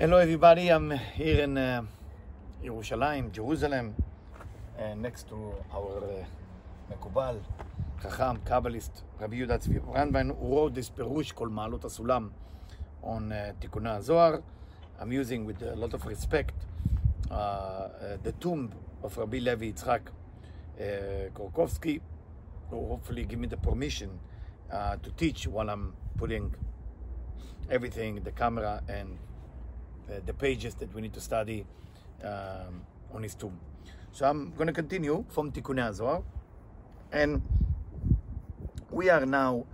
Hello everybody, I'm here in uh, Jerusalem, uh, next to our uh, Mekubal, Chacham, Kabbalist, Rabbi Yehuda Tzvi Brandwein, who wrote this Perush Kol Ma'alot HaSulam on uh, Tikkunei Zohar. I'm using with a lot of respect uh, uh, the tomb of Rabbi Levi Yitzchak uh, Korkovsky, who hopefully give me the permission uh, to teach while I'm putting everything, the camera and the pages that we need to study um, on his tomb. So I'm going to continue from Tikkunei HaZohar, and we are now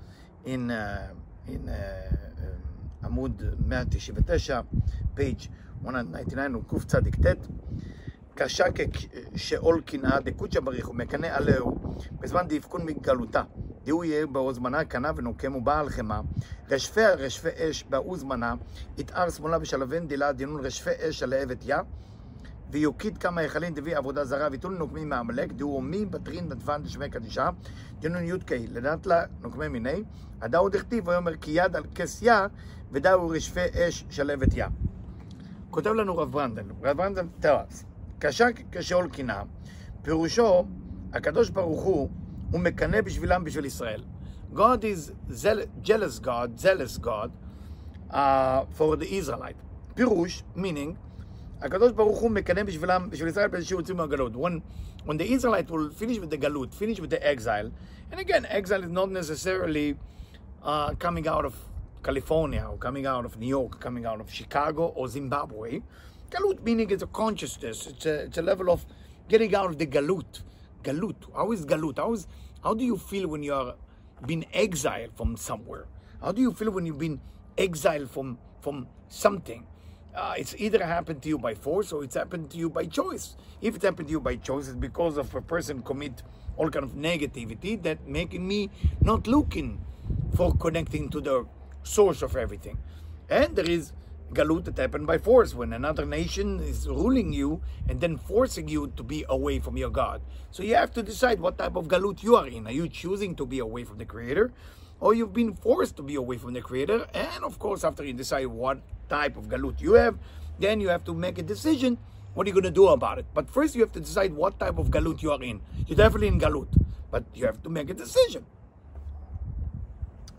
in uh, in uh, um, עמוד 199, page 199, קצ"ט. קשה כשאול קנאה דקודשא בריך ומקנא עליהו בזמן דאבקון מגלותה. דהו יהיה בעוז מנה קנה ונוקם ובעל חמה. רשפי רשפי אש בעוז מנה, יתאר שמאלה ושלבן דילה דינון רשפי אש על עבד יה. ויוקיד כמה היכלים דבי עבודה זרה ויתול נוקמים מעמלק דהו עומי בטרין נדבן דשמי קדישה דינון י"ק לדעת לה נוקמי מיני הדאו דכתיב ויאמר כי יד על כס יה ודאו רשפי אש של עבד יה. כותב לנו רב ברנדל, רב ברנדל תרס, קשה כשאול קנאה, פירושו, הקדוש ברוך הוא, הוא מקנא בשבילם בשביל ישראל. God is jealous God, zealous God, uh, for the Israelite. פירוש, meaning, הקדוש ברוך הוא מקנא בשבילם, בשביל ישראל, בשביל שיוצאים מהגלות. When, when the Israelite will finish with the galut, finish with the exile, and again, exile is not necessarily uh, coming out of California or coming out of New York, coming out of Chicago or Zimbabwe. Galut meaning it's a consciousness, it's a, it's a level of getting out of the galut. Galut. How is galut? How, is, how do you feel when you are being exiled from somewhere? How do you feel when you've been exiled from, from something? Uh, it's either happened to you by force or it's happened to you by choice. If it happened to you by choice, it's because of a person commit all kind of negativity that making me not looking for connecting to the source of everything. And there is galut that happened by force when another nation is ruling you and then forcing you to be away from your God. So you have to decide what type of galut you are in. Are you choosing to be away from the Creator? Or you've been forced to be away from the Creator? And of course, after you decide what type of galut you have, then you have to make a decision. What are you going to do about it? But first, you have to decide what type of galut you are in. You're definitely in galut, but you have to make a decision.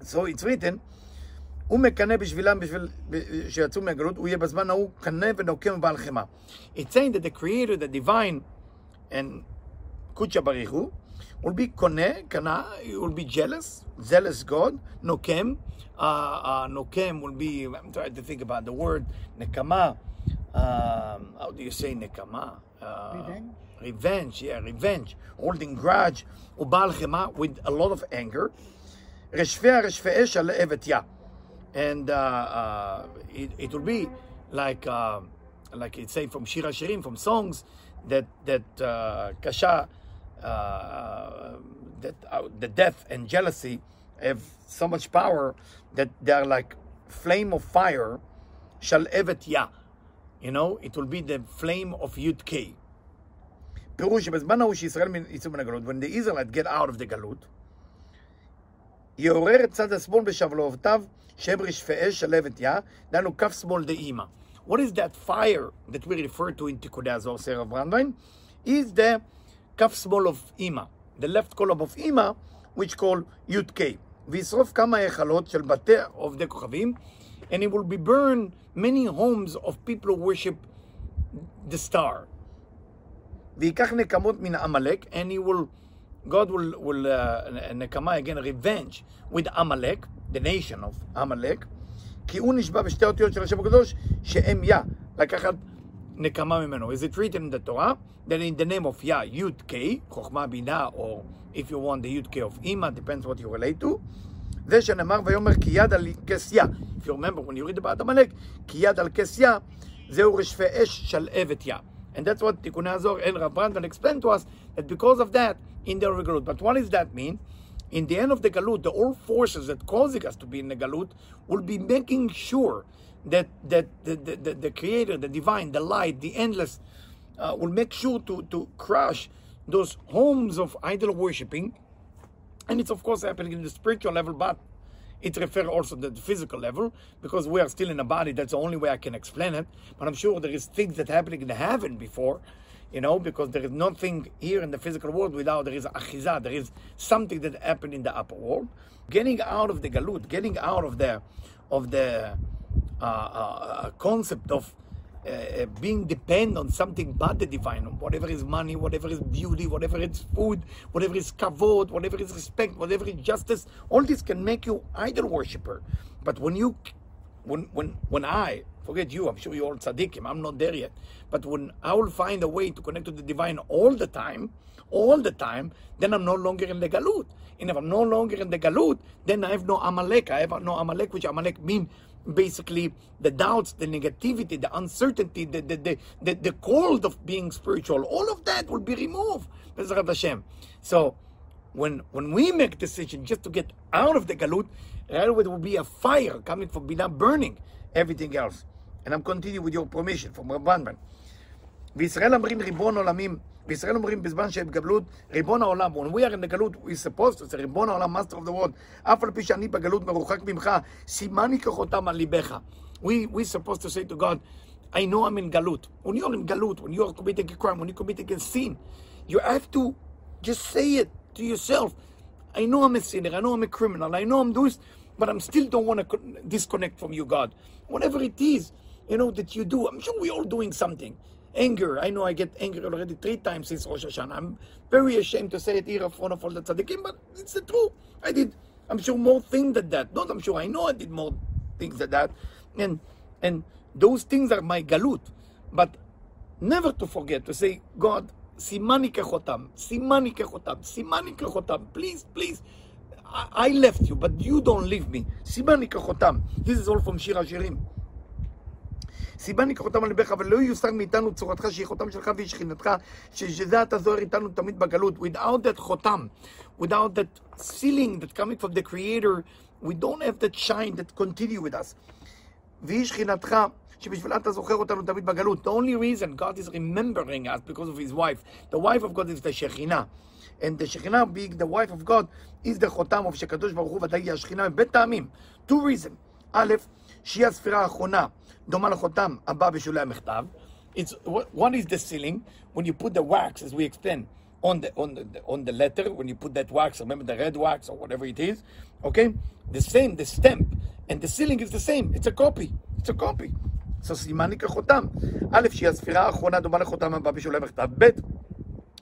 So it's written, הוא מקנא בשבילם, בשביל שיצאו מהגלות, הוא יהיה בזמן ההוא קנא ונוקם ובעל חמא. It's saying that the creator, the divine, and קודשא בריך הוא, will be קונה, קנא, will be jealous, zealous God, נוקם, uh, uh, נוקם will be, I'm trying to think about the word, נקמה, um, how do you say נקמה? Uh, Revenge? Revenge, yeah, revenge, holding grudge, ובעל חמא, with a lot of anger. רשפיה רשפי אש על עבד יה. and uh, uh, it, it will be like uh, like it say from Shir Hashirim from songs that that uh, Kasha uh, uh, that uh, the death and jealousy have so much power that they are like flame of fire shall evet ya you know it will be the flame of yud k when the Israelites get out of the galut יעורר את צד השמאל בשבלותיו, שם רשפי אש שלבת יה, דהיינו כף שמאל דאימא. What is that fire that we refer to in תיקוני הזוהר, say רב ברנדווין? Is the כף שמאל of אימא, the left column of אימא, which called י"ק. וישרוף כמה היכלות של בתי עובדי כוכבים, and it will be burned many homes of people who worship the star. ויקח נקמות מן עמלק, and he will God will, will uh, נקמה again, revenge with Amalek, the nation of Amalek, כי הוא נשבע בשתי אותיות של השם הקדוש, שהם יה, לקחת נקמה ממנו. Is it written in the Torah that in the name of יה, י' K, חוכמה בינה, or if you want the י' K of אימא, depends what you relate to, זה שנאמר ויאמר כי יד על כס יה. If you remember when you read about עמלק, כי יד על כס יה, זהו רשפי אש שלהבת יה. And that's what Tikkun Hazor and Rav Brandon explained to us that because of that, in the Galut. But what does that mean? In the end of the Galut, the all forces that causing us to be in the Galut will be making sure that that the, the, the, the Creator, the Divine, the Light, the Endless, uh, will make sure to, to crush those homes of idol worshipping. And it's of course happening in the spiritual level, but it refers also to the physical level because we are still in a body. That's the only way I can explain it. But I'm sure there is things that happening in the heaven before, you know, because there is nothing here in the physical world without there is achiza. There is something that happened in the upper world. Getting out of the galut, getting out of the of the uh, uh, concept of uh, being dependent on something but the divine, whatever is money, whatever is beauty, whatever is food, whatever is kavod, whatever is respect, whatever is justice, all this can make you idol worshiper. But when you, when when when I forget you, I'm sure you're all tzaddikim. I'm not there yet. But when I will find a way to connect to the divine all the time, all the time, then I'm no longer in the galut. And if I'm no longer in the galut, then I have no amalek. I have no amalek, which amalek mean basically the doubts, the negativity, the uncertainty, the, the, the, the, the cold of being spiritual, all of that will be removed. Hashem. So when when we make decision just to get out of the galut, there will be a fire coming from Binah burning everything else And I'm continuing with your permission from Rabban. וישראל אומרים ריבון עולמים, וישראל אומרים בזמן שהם גלות, ריבון העולם, when we are in the גלות, we supposed to say, ריבון העולם, master of the world, אף על פי שאני בגלות מרוחק ממך, סימני כחותם על ליבך. We, we supposed to say to God, I know I'm in galut. When you're in galut, when you're committing a crime, when you're committing a sin, you have to just say it to yourself. I know I'm a sinner, I know I'm a criminal, I know I'm doing, but I'm still don't want to disconnect from you, God. Whatever it is, you know, that you do, I'm sure we're all doing something anger. I know I get angry already three times since Rosh Hashanah. I'm very ashamed to say it here in front of all the tzaddikim, but it's the truth. I did, I'm sure, more things than that. Not I'm sure, I know I did more things than that. And, and those things are my galut. But never to forget to say, God, simani kechotam, simani kechotam, simani kechotam. Please, please. I, left you, but you don't leave me. Simani kechotam. This is all from Shir Hashirim. סיבה נקחותם על ליבך, אבל לא יוסר מאיתנו צורתך, שהיא חותם שלך והיא שכינתך, שזה אתה זוהר איתנו תמיד בגלות. Without that חותם, without that sealing that coming from the Creator, we don't have that shine that continue with us. והיא שכינתך, שבשבילה אתה זוכר אותנו תמיד בגלות. The only reason God is remembering us because of his wife. The wife of God is the שכינה. And the Shekhinah being the wife of God is the Chotam of שקדוש ברוך הוא ודאי היא השכינה, מבית טעמים. Two reasons. א', שהיא הספירה האחרונה, דומה לחותם הבא בשולי המכתב. It's, what is the sealing? When you put the wax, as we explain, on the, on the, on the letter, when you put that wax, remember the red wax or whatever it is, okay? The same, the stamp, and the sealing is the same. It's a copy. It's a copy. So סימני כחותם. א', שהיא הספירה האחרונה דומה לחותם הבא בשולי המכתב. ב',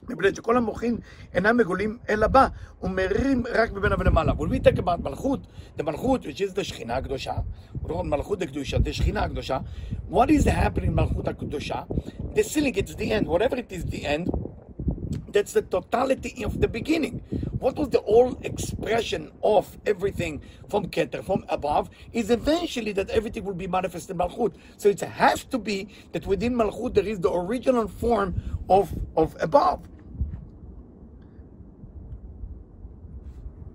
מפני שכל המוחין אינם מגולים אלא בה, ומרירים רק ממנה ולמעלה. Talk about מלכות, the מלכות, which is the שכינה הקדושה, מלכות הקדושה, שכינה הקדושה, what is happening in מלכות הקדושה? The ceiling, it's the end, whatever it is the end, that's the totality of the beginning. What was the whole expression of everything from Keter, from above, is eventually that everything will be manifested in Malchut. So it has to be that within Malchut there is the original form of, of above.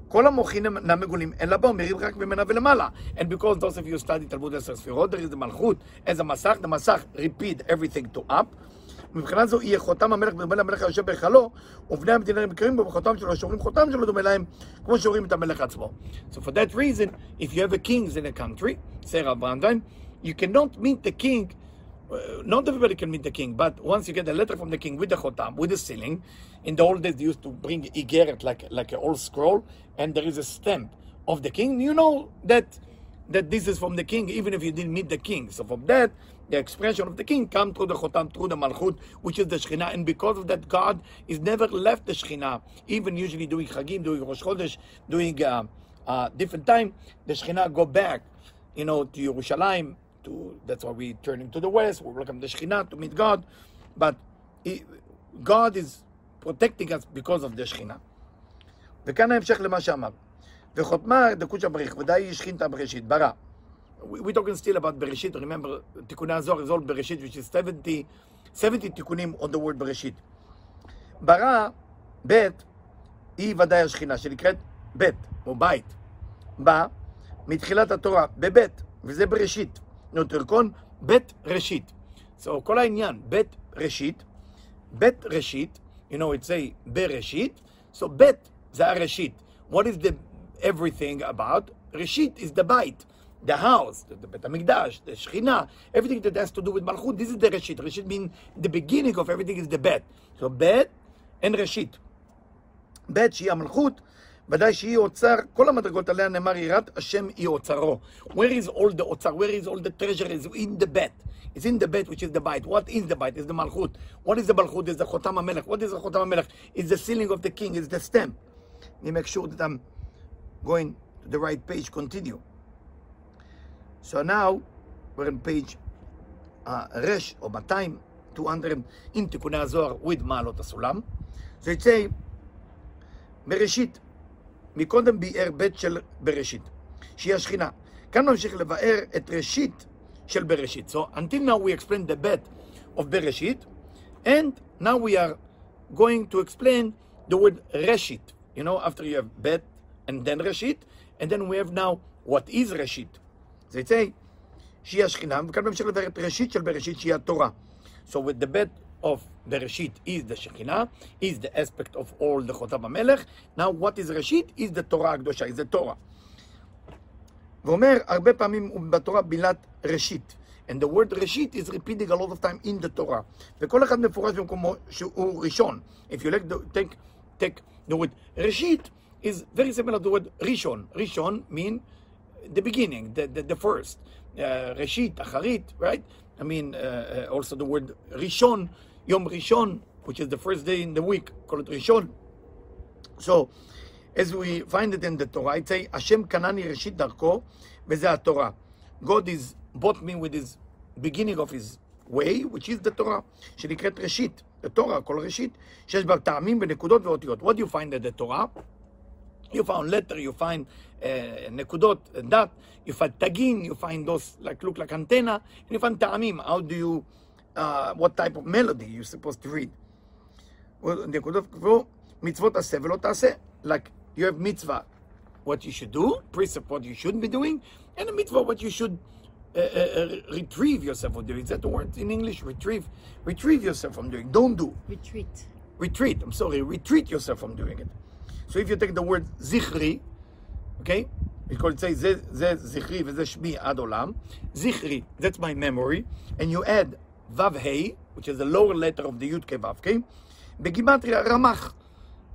כל המוחין אינם מגולים, אלא בו מרים רק ממנה ולמעלה. And because those of you study תלמוד עשר ספירות, there is the מלכות as a מסך, the מסך repeat everything to up. מבחינה זו יהיה חותם המלך בדומה למלך היושב בהיכלו, ובני המדינה מכירים בו בחותם שלו, שאומרים חותם שלו דומה להם, כמו שאומרים את המלך עצמו. So for that reason, if you have a king in a country, say Rav Brandwein, you cannot meet the king uh, not everybody can meet the king, but once you get a letter from the king with the chotam, with the sealing, in the old days they used to bring igeret, like, like an old scroll, and there is a stamp of the king, you know that that this is from the king, even if you didn't meet the king. So from that, the expression of the king come through the chotam, through the malchut, which is the shechina, and because of that, God is never left the shechina, even usually doing chagim, doing Rosh Chodesh, doing uh, uh, different time, the shechina go back, you know, to Yerushalayim, to that's why we turn to the west. We welcome the Shekhinah to meet God, but he, God is protecting us because of the Shekhinah. וכאן ההמשך למה שאמר. וחותמה דקות הבריך, ודאי היא שכינתה בראשית, ברא. We're talking still about בראשית, remember, תיקוני הזוהר is all בראשית, which is 70, 70 תיקונים on the word בראשית. ברא, ב', היא ודאי השכינה, שנקראת ב', או בית. בא, מתחילת התורה, בבית, וזה בראשית. נוטרקון בית ראשית. So כל העניין, בית ראשית, בית ראשית, you know, it's a בראשית, so בית זה הראשית. What is the everything about? Reshit is the bite, the house, the, the Bet HaMikdash, the Shechina, everything that has to do with Malchut. This is the Reshit. Reshit means the beginning of everything is the Bet. So Bet and Reshit. Bet שהיא המלכות, ודאי שהיא אוצר, כל המדרגות עליה נאמר יראת השם היא אוצרו. Where is all the אוצר? Where is all the treasure? is in the bet. It's in the bet which is the bite. What is the bite? Is the malchut. What is the malchut? Is the chotam HaMelech. What is the chotam HaMelech? Is the sealing of the king. Is the stamp. Me make sure that I'm going to the right page. Continue. So now we're on page uh, רש או 200, 200, עם תיקוני הזוהר with מעלות הסולם. So it say, בראשית, מקודם ביאר בית של בראשית, שהיא השכינה. כאן ממשיך לבאר את ראשית של בראשית. So until now we explained the bed of בראשית, and now we are going to explain the word ראשית. You know, after you have bed and then ראשית, and then we have now what is ראשית. זה יצא שהיא השכינה, וכאן בהמשך לבאר את ראשית של בראשית שהיא התורה. So with the bed of Bereshit is the Shekhinah, is the aspect of all the Chotav HaMelech. Now what is Reshit? Is the Torah הקדושה, is the Torah. ואומר הרבה פעמים בתורה בילת ראשית. And the word ראשית is repeating a lot of time in the Torah. וכל אחד מפורש במקומו שהוא ראשון. If you like to take, take the word ראשית, is very similar to the word ראשון. ראשון mean the beginning, the, the, the first. Uh, ראשית, אחרית, right? I mean, uh, uh, also the word ראשון, יום ראשון, which is the first day in the week, call it ראשון. So, as we find it in the Torah, it say, השם קנני ראשית דרכו, וזה התורה. God is bought me with his beginning of his way, which is the Torah, שנקראת ראשית, the Torah, כל ראשית, שיש בה טעמים ונקודות ואותיות. What do you find in the Torah? You found letter, you find uh, נקודות, דת, you find תגים, you find those like look like antenna, and you find טעמים. How do you, uh, what type of melody you're supposed to read? Well, נקודות קבעו, מצוות עשה ולא תעשה. Like you have mitzvah, what you should do, precept what you shouldn't be doing, and a mitzvah what you should uh, uh, retrieve yourself from doing. Is that the word in English? Retrieve, retrieve yourself from doing. Don't do. Retreat. Retreat. I'm sorry. Retreat yourself from doing it. So if you take the word zichri, okay, because it say ze zichri shmi ad olam. Zichri. That's my memory, and you add vav hey, which is the lower letter of the yud kevav, vav ke, begimatria ramach.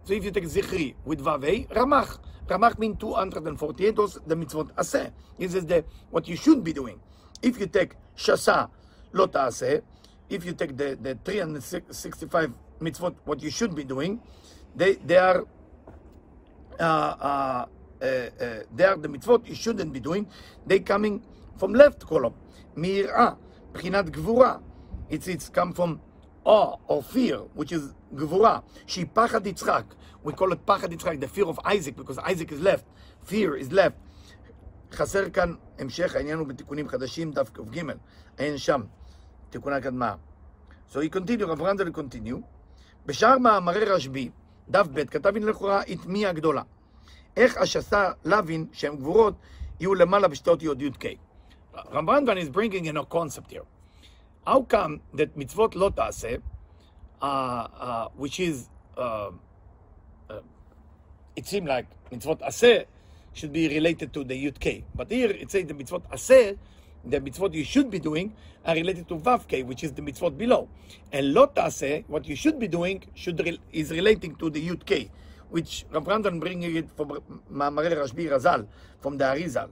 So if you take Zichri with Vavei, Ramach. Ramach means 248 those the mitzvot aseh. This is the what you should be doing. If you take Shasa Lot aseh, if you take the, the 365 mitzvot, what you should be doing, they they are uh, uh, uh, uh, they are the mitzvot you shouldn't be doing. They coming from left column. Mir'ah, Prinat Gvura. It's it's come from awe or fear, which is גבורה, שהיא פחד יצחק. We call it פחד יצחק, the fear of Isaac, because Isaac is left, fear is left. חסר כאן המשך, העניין הוא בתיקונים חדשים, דף כ"ג, אין שם, תיקוני הקדמה. So he continue, רב רנדל continue. בשאר מאמרי רשב"י, דף ב', כתב הנה לכאורה את מי הגדולה. איך השסה להבין שהן גבורות יהיו למעלה בשתות י' י' ק'. Rambanvan is bringing in a concept here. How come that mitzvot לא תעשה, which is, uh, uh, it seemed like mitzvot עשה should be related to the yud k. But here it says the mitzvot עשה, the mitzvot you should be doing are related to vav k, which is the mitzvot below. And לא תעשה, what you should be doing, should re- is relating to the yud k, which Rav Randan bringing it from מאמרי רשב"י רז"ל, from the Arizal.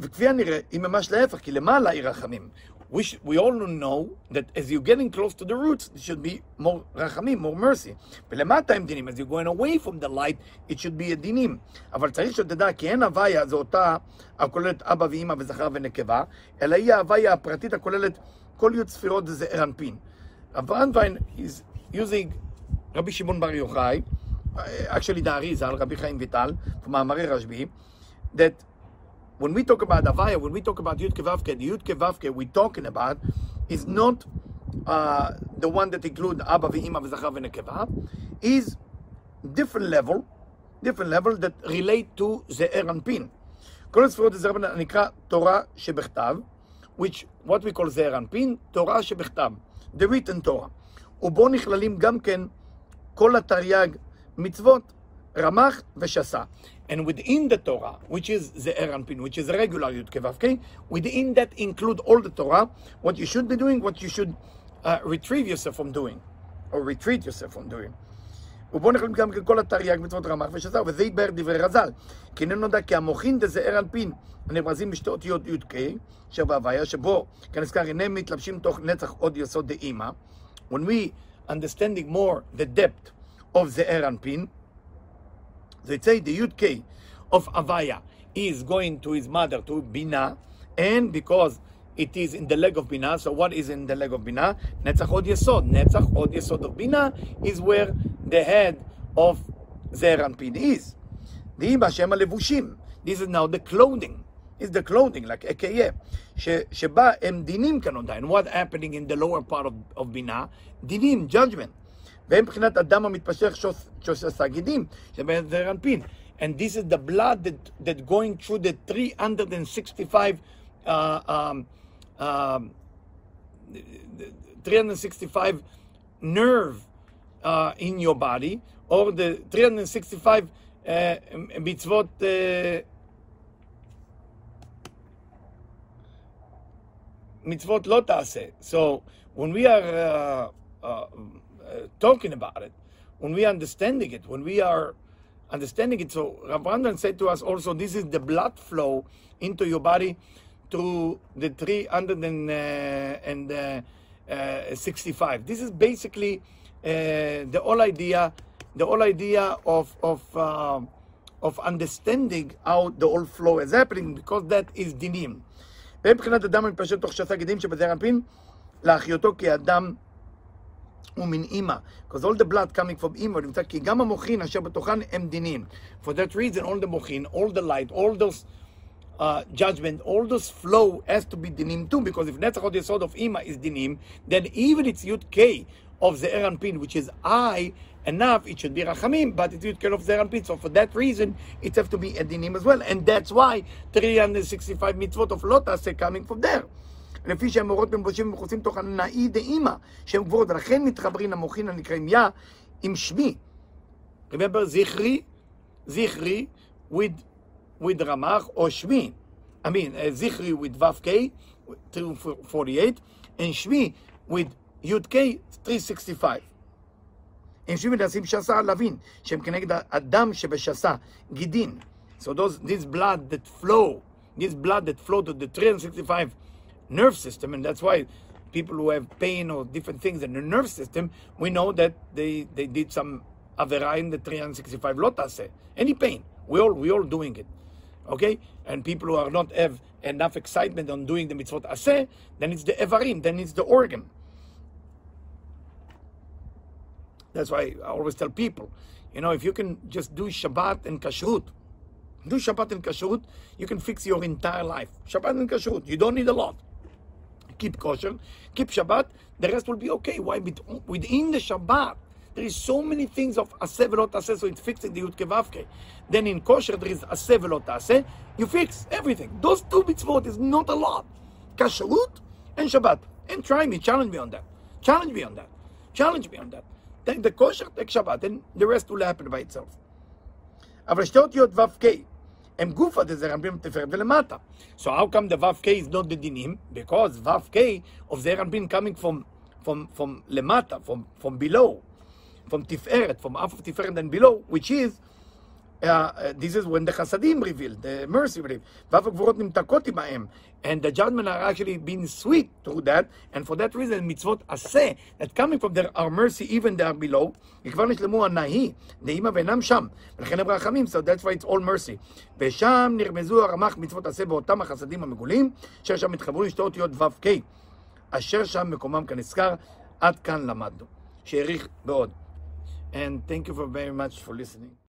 וכפי הנראה, היא ממש להפך, כי למעלה היא רחמים. We, sh- we all know that as you're getting close to the roots, there should be more רחמים, more mercy. ולמטה הם דינים, as you're going away from the light, it should be a דינים. אבל צריך שתדע כי אין הוויה זו אותה הכוללת אבא ואימא וזכר ונקבה, אלא היא ההוויה הפרטית הכוללת כל י' ספירות זה אנפין. רב רנדווין is using רבי שמעון בר יוחאי, actually the Arizal, רבי חיים ויטל, מאמרי רשב"י, that when we talk about Avaya, when we talk about Yud Kevavke, the Yud Kevavke we're talking about is not uh, the one that include Abba ve'ima ve'zachar ve'nekeva, is different level, different level that relate to זעיר אנפין. כל הספירות זעיר נקרא תורה שבכתב, which, what we call זעיר אנפין, תורה שבכתב, the written Torah. ובו נכללים גם כן כל התרי"ג מצוות, רמ"ח ושסה. And within the Torah, which is the Eranpin, which is regular Yud Kevavke, within that include all the Torah, what you should be doing, what you should uh, retrieve yourself from doing, or retreat yourself from doing. ובו נכללים גם כן כל התרי"ג מצוות רמ"ח ושזר, וזה יתבהר דברי רז"ל. כי איננו נודע כי המוחין דזעיר אנפין הנברזים בשתי אותיות י"ק, אשר בהוויה, שבו, כנזכר, הנה מתלבשים תוך נצח עוד יסוד דאימא. When we understanding more the depth of the Eranpin, They say the Yud of Avaya is going to his mother, to Bina, and because it is in the leg of Bina, so what is in the leg of Bina? Netzach Od Yesod. Netzach Od Yesod of Bina is where the head of Zer Anpin is. Levushim. This is now the clothing. Is the clothing, like Ekeye. Sheba em dinim kanodai. And what's happening in the lower part of, of Bina? Dinim, judgment. והם מבחינת אדם המתפשך שעושה גידים, שבהם זה רנפין. And this is the blood that, that going through the 365 uh, um, um, 365 nerve uh, in your body, or the 365 uh, mitzvot uh, mitzvot lo ta'aseh. So when we are uh, uh, uh, talking about it, when we are understanding it, when we are understanding it, so Rav Brandon said to us also, this is the blood flow into your body through the 365. This is basically the whole idea, the whole idea of of of understanding how the whole flow is happening, because that is dinim. מבחינת אדם המתפשט תוך שעשה גידים שבזרע אנפין, להחיותו כאדם ומן אימא. Because all the blood coming from אימא, נמצא כי גם המוחין אשר בתוכן הם דינים. For that reason, all the מוחין, all the light, all those uh, judgment, all those flow has to be dinim too, because if Netzach the sword of Ima is dinim, then even it's Yud K of the Eranpin, which is I enough, it should be Rachamim, but it's Yud K of the Eranpin. So for that reason, it has to be a dinim as well. And that's why 365 mitzvot of Lotus are coming from there. לפי שהמורות מבושים ומכוסים תוך הנאי דאימא, שהם גבורות, ולכן מתחברים המוחין הנקראים יה עם שמי. Remember, זכרי, זכרי, with with Ramach or Shmi. I mean, uh, Zichri with K, 248, and Shmi with K, 365. הם שוב מנסים שסה להבין שהם כנגד הדם שבשסה, גידין. So those, this blood that flow, this blood that flow to the 365 nerve system, and that's why people who have pain or different things in the nerve system, we know that they, they did some avera in the 365 lotase. Any pain. We all, we all doing it okay? And people who are not have enough excitement on doing the mitzvot aseh, then it's the evarim, then it's the organ. That's why I always tell people, you know, if you can just do Shabbat and Kashrut, do Shabbat and Kashrut, you can fix your entire life. Shabbat and Kashrut, you don't need a lot Keep kosher, keep Shabbat, the rest will be okay. Why? Within the Shabbat, there is so many things of aseh velot aseh, so it's fixing the yud kevavke. Then in kosher there is aseh velot aseh, you fix everything. Those two mitzvot is not a lot. Kashrut and Shabbat. And try me, challenge me on that. Challenge me on that. Challenge me on that. Take the kosher, take Shabbat, and the rest will happen by itself. אבל שתי אותיות ו"ק הם גופה דזרנפין תפארת ולמטה. So how come the ו"ק is not the dinim? Because ו"ק of זרנפין coming from, from, from למטה, from, from below from Tiferet, from half of Tiferet and below, which is, uh, uh, this is when the Chasadim revealed, the mercy revealed. And the judgment are actually being sweet through that, and for that reason, mitzvot aseh, that coming from there are mercy even there below, כבר נשלמו הנהי, נעימה ואינם שם, so that's why it's all mercy. ושם נרמזו הרמ"ח מצוות עשה באותם החסדים המגולים, אשר שם התחברו לשתי אותיות ו"ק, אשר שם מקומם כנזכר, עד כאן למדנו. שהעריך מאוד. And thank you for very much for listening.